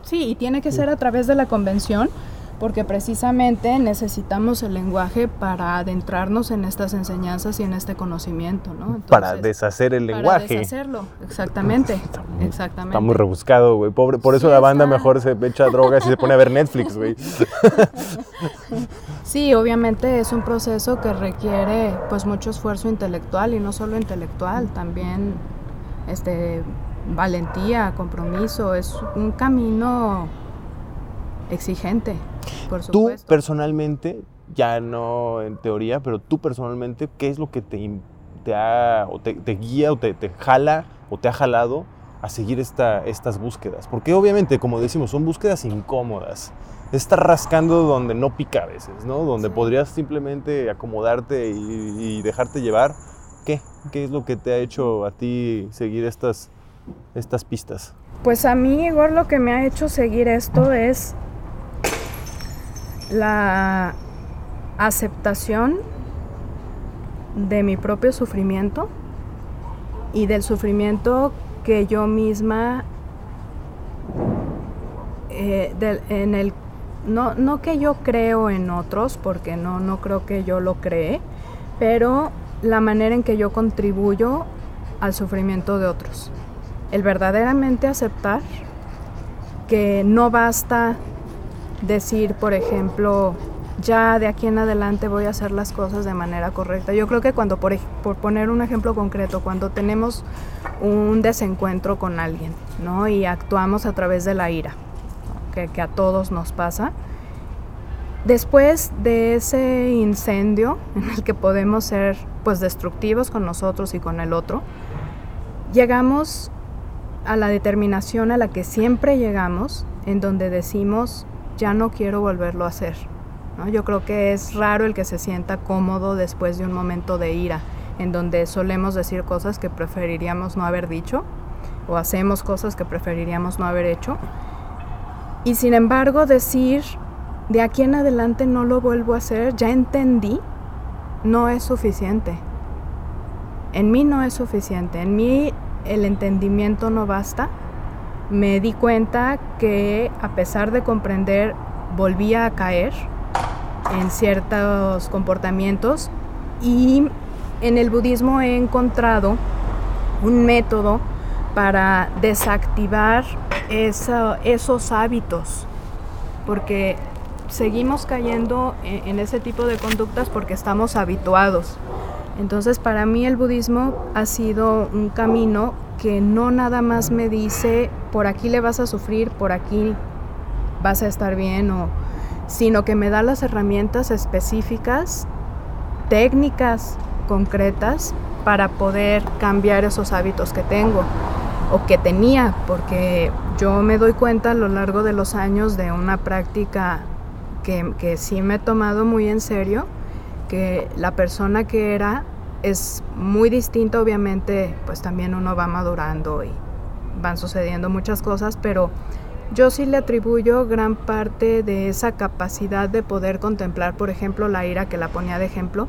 Sí, y tiene que ser a través de la convención porque precisamente necesitamos el lenguaje para adentrarnos en estas enseñanzas y en este conocimiento, ¿no? para deshacer el lenguaje. Para deshacerlo, exactamente, está muy, exactamente. Está muy rebuscado, güey. Pobre, por eso la banda mejor se echa drogas y se pone a ver Netflix, güey. sí, obviamente es un proceso que requiere pues mucho esfuerzo intelectual y no solo intelectual, también este valentía, compromiso, es un camino exigente. Tú personalmente, ya no en teoría, pero tú personalmente, ¿qué es lo que te, te, ha, o te, guía o te, te, jala o te ha jalado a seguir esta, estas búsquedas? Porque obviamente, como decimos, son búsquedas incómodas. Estar rascando donde no pica a veces, ¿no? Donde podrías simplemente acomodarte y, dejarte llevar. ¿Qué? ¿Qué es lo que te ha hecho a ti seguir estas, estas pistas? Pues a mí, Igor, lo que me ha hecho seguir esto es la aceptación de mi propio sufrimiento y del sufrimiento que yo misma eh, en el no, no que yo creo en otros porque no no creo que yo lo cree pero la manera en que yo contribuyo al sufrimiento de otros. El verdaderamente aceptar que no basta decir, por ejemplo, ya de aquí en adelante voy a hacer las cosas de manera correcta. Yo creo que cuando, por, por, poner un ejemplo concreto, cuando tenemos un desencuentro con alguien, ¿no? Y actuamos a través de la ira, que, que, a todos nos pasa, después de ese incendio en el que podemos ser, pues, destructivos con nosotros y con el otro, llegamos a la determinación a la que siempre llegamos, en donde decimos, ya no quiero volverlo a hacer. Yo creo que es raro el que se sienta cómodo después de un momento de ira, en donde solemos decir cosas que preferiríamos no haber dicho o hacemos cosas que preferiríamos no haber hecho. Y sin embargo decir, de aquí en adelante no lo vuelvo a hacer, ya entendí, no es suficiente. En mí no es suficiente, en mí el entendimiento no basta me di cuenta que a pesar de comprender, volvía a caer en ciertos comportamientos y en el budismo he encontrado un método para desactivar esos hábitos, porque seguimos cayendo en ese tipo de conductas porque estamos habituados. Entonces para mí el budismo ha sido un camino que no nada más me dice por aquí le vas a sufrir, por aquí vas a estar bien, o, sino que me da las herramientas específicas, técnicas concretas para poder cambiar esos hábitos que tengo o que tenía, porque yo me doy cuenta a lo largo de los años de una práctica que, que sí me he tomado muy en serio, que la persona que era es muy distinta, obviamente, pues también uno va madurando y van sucediendo muchas cosas, pero yo sí le atribuyo gran parte de esa capacidad de poder contemplar, por ejemplo, la ira que la ponía de ejemplo,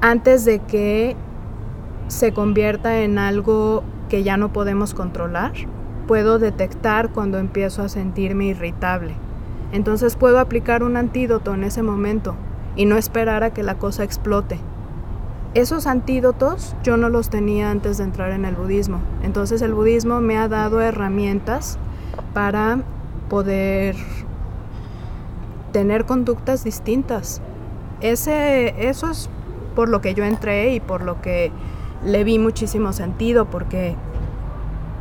antes de que se convierta en algo que ya no podemos controlar. Puedo detectar cuando empiezo a sentirme irritable. Entonces puedo aplicar un antídoto en ese momento y no esperar a que la cosa explote esos antídotos yo no los tenía antes de entrar en el budismo. Entonces el budismo me ha dado herramientas para poder tener conductas distintas. Ese, eso es por lo que yo entré y por lo que le vi muchísimo sentido, porque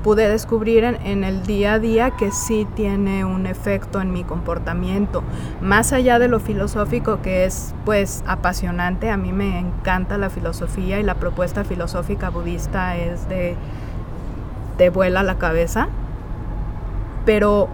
pude descubrir en, el día a día que sí tiene un efecto en mi comportamiento. Más allá de lo filosófico que es pues apasionante, a mí me encanta la filosofía y la propuesta filosófica budista es de te vuela la cabeza, pero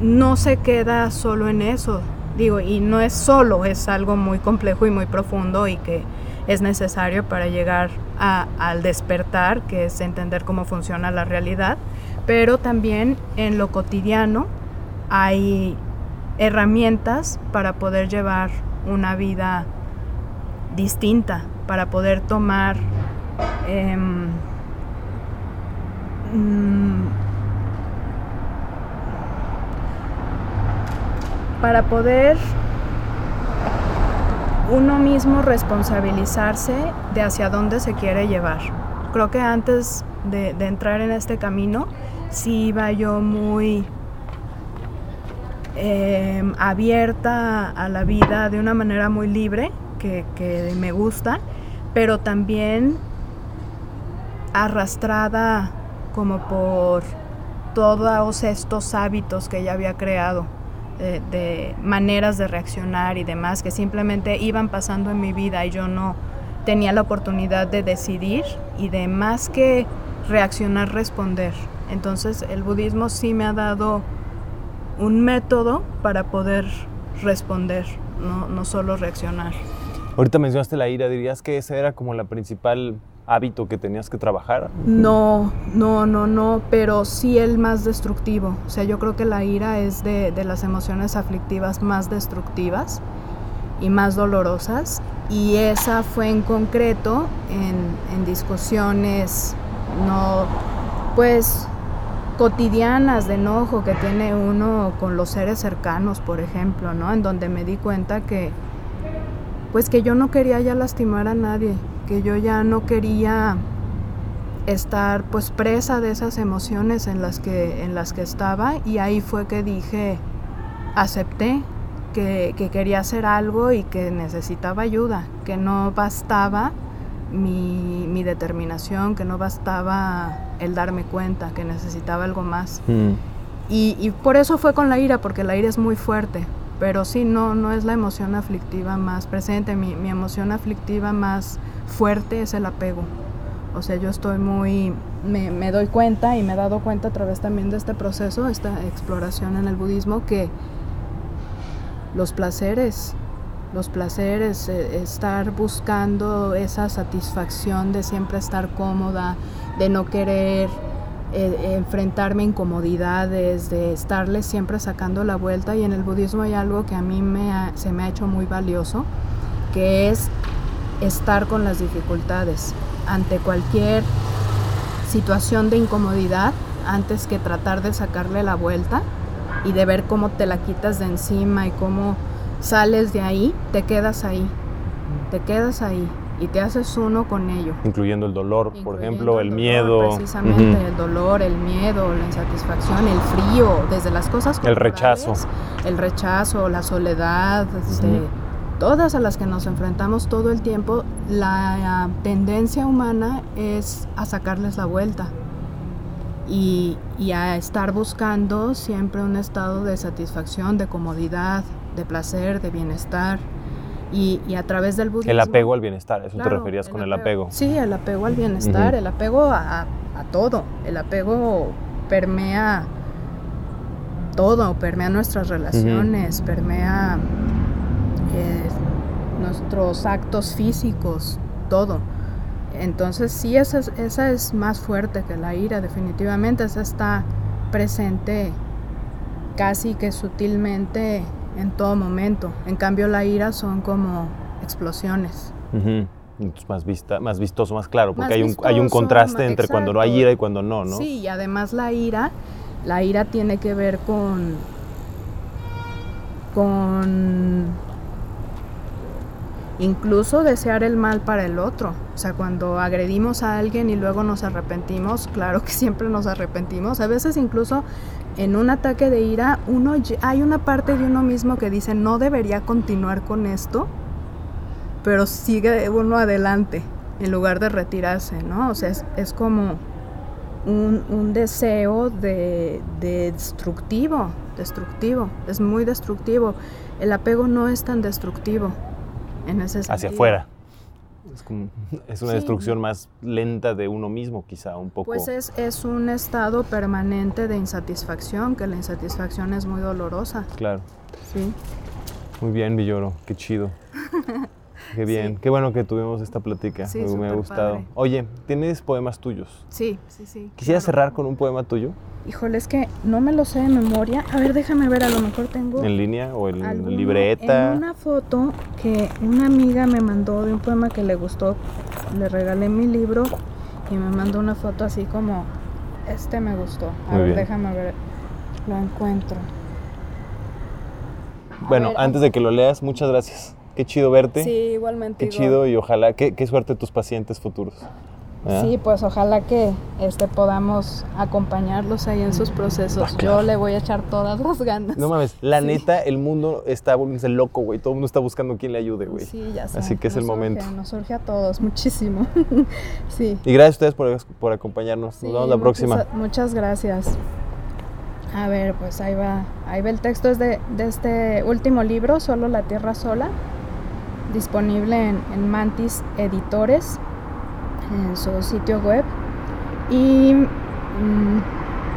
no se queda solo en eso. Digo, y no es solo, es algo muy complejo y muy profundo y que es necesario para llegar al despertar, que es entender cómo funciona la realidad, pero también en lo cotidiano hay herramientas para poder llevar una vida distinta, para poder tomar em, mm, para poder uno mismo responsabilizarse de hacia dónde se quiere llevar. Creo que antes de, entrar en este camino, sí iba yo muy em, abierta a la vida de una manera muy libre, que, que me gusta, pero también arrastrada como por todos estos hábitos que ya había creado de, maneras de reaccionar y demás que simplemente iban pasando en mi vida y yo no tenía la oportunidad de decidir y de más que reaccionar, responder. Entonces el budismo sí me ha dado un método para poder responder, no, no solo reaccionar. Ahorita mencionaste la ira, dirías que esa era como la principal hábito que tenías que trabajar? No, no, no, no, pero sí el más destructivo. O sea, yo creo que la ira es de, las emociones aflictivas más destructivas y más dolorosas. Y esa fue en concreto en, en discusiones, no, pues cotidianas de enojo que tiene uno con los seres cercanos, por ejemplo, ¿no? En donde me di cuenta que, pues que yo no quería ya lastimar a nadie, que yo ya no quería estar pues presa de esas emociones en las que, en las que estaba y ahí fue que dije, acepté que, quería hacer algo y que necesitaba ayuda, que no bastaba mi, determinación, que no bastaba el darme cuenta, que necesitaba algo más. Mm. Y, por eso fue con la ira, porque la ira es muy fuerte, pero sí, no, no es la emoción aflictiva más presente, mi, mi emoción aflictiva más fuerte es el apego. O sea, yo estoy muy, me, doy cuenta y me he dado cuenta a través también de este proceso, esta exploración en el budismo, que los placeres, los placeres, eh, estar buscando esa satisfacción de siempre estar cómoda, de no querer eh, enfrentarme a incomodidades, de estarle siempre sacando la vuelta. Y en el budismo hay algo que a mí me se me ha hecho muy valioso, que es estar con las dificultades ante cualquier situación de incomodidad antes que tratar de sacarle la vuelta y de ver cómo te la quitas de encima y cómo sales de ahí, te quedas ahí, te quedas ahí y te haces uno con ello. Incluyendo el dolor, por ejemplo, el, miedo. Precisamente, el dolor, el miedo, la insatisfacción, el frío, desde las cosas. El rechazo. El rechazo, la soledad, este, todas a las que nos enfrentamos todo el tiempo, la tendencia humana es a sacarles la vuelta y, a estar buscando siempre un estado de satisfacción, de comodidad, de placer, de bienestar. Y, a través del budismo... El apego al bienestar, eso te referías con el apego. Sí, el apego al bienestar, el apego a, todo, el apego permea todo, permea nuestras relaciones, permea eh, nuestros actos físicos, todo. Entonces sí, esa es, esa es más fuerte que la ira, definitivamente. Esa está presente casi que sutilmente en todo momento. En cambio la ira son como explosiones. más, vista, más vistoso, más claro, porque hay, un, hay un contraste entre cuando no hay ira y cuando no, ¿no? Sí, y además la ira, la ira tiene que ver con, con incluso desear el mal para el otro. O sea, cuando agredimos a alguien y luego nos arrepentimos, claro que siempre nos arrepentimos. A veces incluso en un ataque de ira, uno hay una parte de uno mismo que dice no debería continuar con esto, pero sigue uno adelante en lugar de retirarse, ¿no? O sea, es, como un, deseo de, de destructivo, destructivo, es muy destructivo. El apego no es tan destructivo hacia afuera. Es, como, es una Sí. destrucción más lenta de uno mismo, quizá, un poco. Pues es, es un estado permanente de insatisfacción, que la insatisfacción es muy dolorosa, Claro. ¿sí? Muy bien, Villoro, qué chido. Qué bien, qué bueno que tuvimos esta plática, Sí, me, me ha gustado. padre. Oye, ¿tienes poemas tuyos? Sí, sí, sí. Quisiera claro. cerrar con un poema tuyo, Híjole, es que no me lo sé de memoria. A ver, déjame ver, a lo mejor tengo en línea o en libreta. En una foto que una amiga me mandó de un poema que le gustó, le regalé mi libro y me mandó una foto así como, este me gustó. A Muy ver, bien. déjame ver, lo encuentro. Bueno, ver, antes de que lo leas, muchas gracias. Qué chido verte. Sí, igualmente. Qué chido y ojalá, qué, qué suerte tus pacientes futuros. ¿verdad? Sí, pues ojalá que este podamos acompañarlos ahí en sus procesos. Ah, claro. Yo le voy a echar todas las ganas. No mames, la Sí. neta, el mundo está volviéndose loco, güey. Todo el mundo está buscando quién le ayude, güey. Sí, ya sé. Así que es el surge, momento. Nos surge a todos muchísimo. sí. Y gracias a ustedes por, por acompañarnos. Sí, Nos vemos la muchas- próxima. Muchas gracias. A ver, pues ahí va. Ahí va el texto es de, de este último libro, Solo la Tierra Sola, disponible en, Mantis Editores, en su sitio web. Y mm,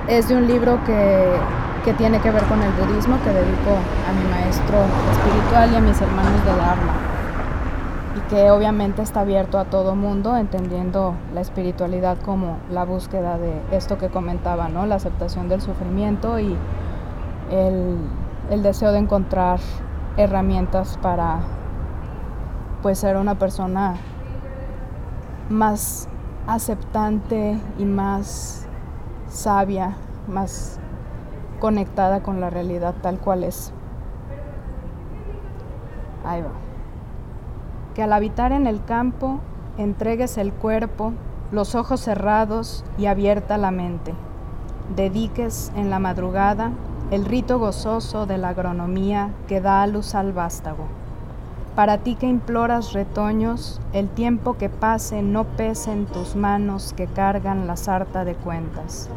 es de un libro que, que tiene que ver con el budismo, que dedico a mi maestro espiritual y a mis hermanos del Dharma y que obviamente está abierto a todo mundo, entendiendo la espiritualidad como la búsqueda de esto que comentaba, ¿no? La aceptación del sufrimiento y el, el deseo de encontrar herramientas para pues ser una persona más aceptante y más sabia, más conectada con la realidad tal cual es. Ahí va que al habitar en el campo entregues el cuerpo, los ojos cerrados y abierta la mente. Dediques en la madrugada el rito gozoso de la agronomía que da a luz al vástago. Para ti que imploras retoños, el tiempo que pase no pese en tus manos que cargan la sarta de cuentas,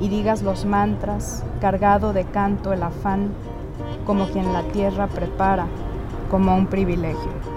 y digas los mantras, cargado de canto el afán, como quien la tierra prepara como un privilegio.